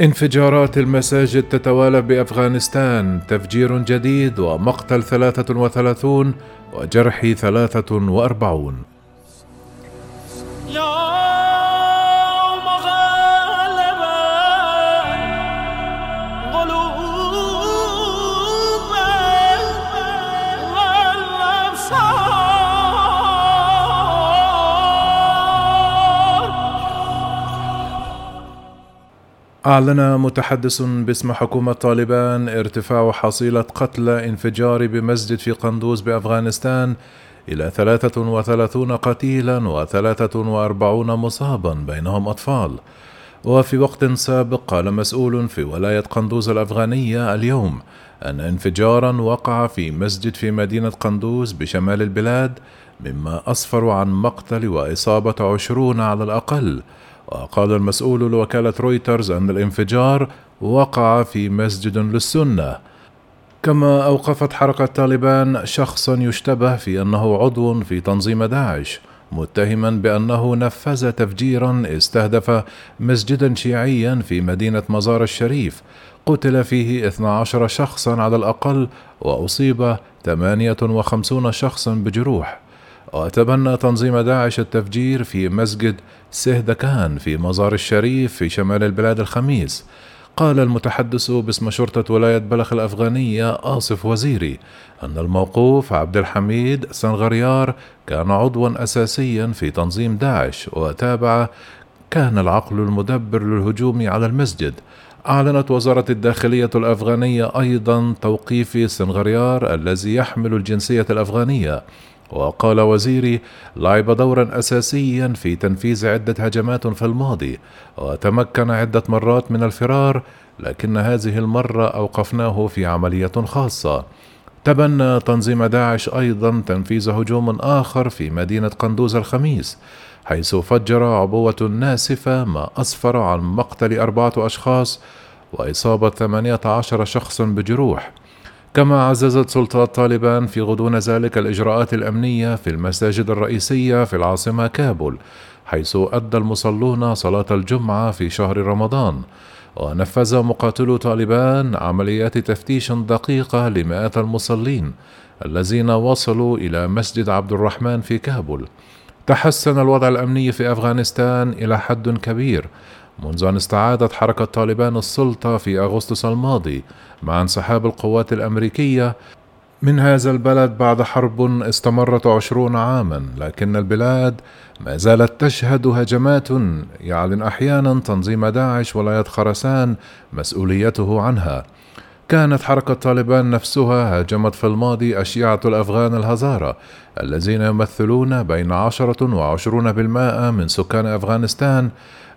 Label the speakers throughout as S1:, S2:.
S1: انفجارات المساجد تتوالى بأفغانستان تفجير جديد ومقتل 33 وجرح 43 أعلن متحدث باسم حكومة طالبان ارتفاع حصيلة قتلى انفجار بمسجد في قندوز بأفغانستان إلى 33 قتيلا و43 مصابا بينهم أطفال. وفي وقت سابق قال مسؤول في ولاية قندوز الأفغانية اليوم أن انفجارا وقع في مسجد في مدينة قندوز بشمال البلاد مما أسفر عن مقتل وإصابة عشرون على الأقل. وقال المسؤول لوكالة رويترز أن الانفجار وقع في مسجد للسنة. كما أوقفت حركة طالبان شخصا يشتبه في أنه عضو في تنظيم داعش متهما بأنه نفذ تفجيرا استهدف مسجدا شيعيا في مدينة مزار الشريف. قتل فيه 12 شخصا على الأقل وأصيب 58 شخصا بجروح. وتبنى تنظيم داعش التفجير في مسجد سهدكان في مزار الشريف في شمال البلاد الخميس. قال المتحدث باسم شرطة ولاية بلخ الأفغانية آصف وزيري أن الموقوف عبد الحميد سنغريار كان عضوا أساسيا في تنظيم داعش وتابع كان العقل المدبر للهجوم على المسجد. أعلنت وزارة الداخلية الأفغانية أيضا توقيف سنغريار الذي يحمل الجنسية الأفغانية. وقال وزيري لعب دورا أساسيا في تنفيذ عدة هجمات في الماضي وتمكن عدة مرات من الفرار لكن هذه المرة أوقفناه في عملية خاصة. تبنى تنظيم داعش أيضا تنفيذ هجوم آخر في مدينة قندوز الخميس حيث فجر عبوة ناسفة ما أسفر عن مقتل أربعة أشخاص وإصابة ثمانية عشر شخصا بجروح. كما عززت سلطات طالبان في غضون ذلك الإجراءات الأمنية في المساجد الرئيسية في العاصمة كابول حيث أدى المصلون صلاة الجمعة في شهر رمضان. ونفذ مقاتلو طالبان عمليات تفتيش دقيقة لمئات المصلين الذين وصلوا إلى مسجد عبد الرحمن في كابول. تحسن الوضع الأمني في أفغانستان إلى حد كبير منذ أن استعادت حركة طالبان السلطة في أغسطس الماضي مع انسحاب القوات الأمريكية من هذا البلد بعد حرب استمرت عشرون عاما لكن البلاد ما زالت تشهد هجمات يعلن أحيانا تنظيم داعش ولاية خرسان مسؤوليته عنها. كانت حركة طالبان نفسها هاجمت في الماضي أشيعة الأفغان الهزارة الذين يمثلون بين عشرة وعشرون بالمائة من سكان أفغانستان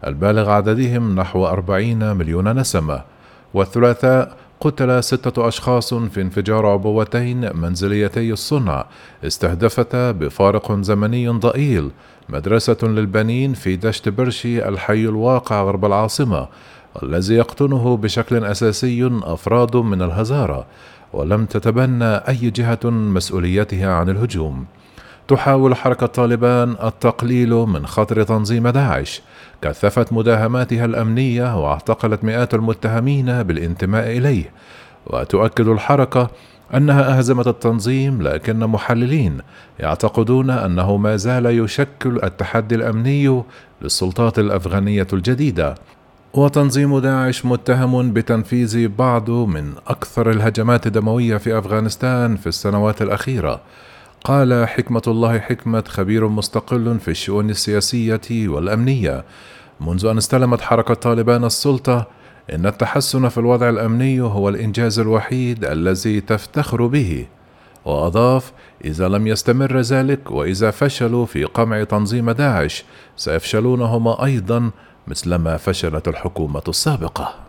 S1: البالغ عددهم نحو أربعين مليون نسمة. والثلاثاء قتل ستة أشخاص في انفجار عبوتين منزليتي الصنع استهدفتا بفارق زمني ضئيل مدرسة للبنين في دشت برشي الحي الواقع غرب العاصمة. الذي يقطنه بشكل أساسي أفراد من الهزارة ولم تتبنى أي جهة مسؤوليتها عن الهجوم. تحاول حركة طالبان التقليل من خطر تنظيم داعش. كثفت مداهماتها الأمنية واعتقلت مئات المتهمين بالانتماء إليه. وتؤكد الحركة أنها أهزمت التنظيم لكن محللين يعتقدون أنه ما زال يشكل التحدي الأمني للسلطات الأفغانية الجديدة. وتنظيم داعش متهم بتنفيذ بعض من أكثر الهجمات الدموية في أفغانستان في السنوات الأخيرة. قال حكمة الله حكمة خبير مستقل في الشؤون السياسية والأمنية. منذ أن استلمت حركة طالبان السلطة إن التحسن في الوضع الأمني هو الإنجاز الوحيد الذي تفتخر به. وأضاف إذا لم يستمر ذلك وإذا فشلوا في قمع تنظيم داعش سيفشلون هما أيضا مثلما فشلت الحكومة السابقة.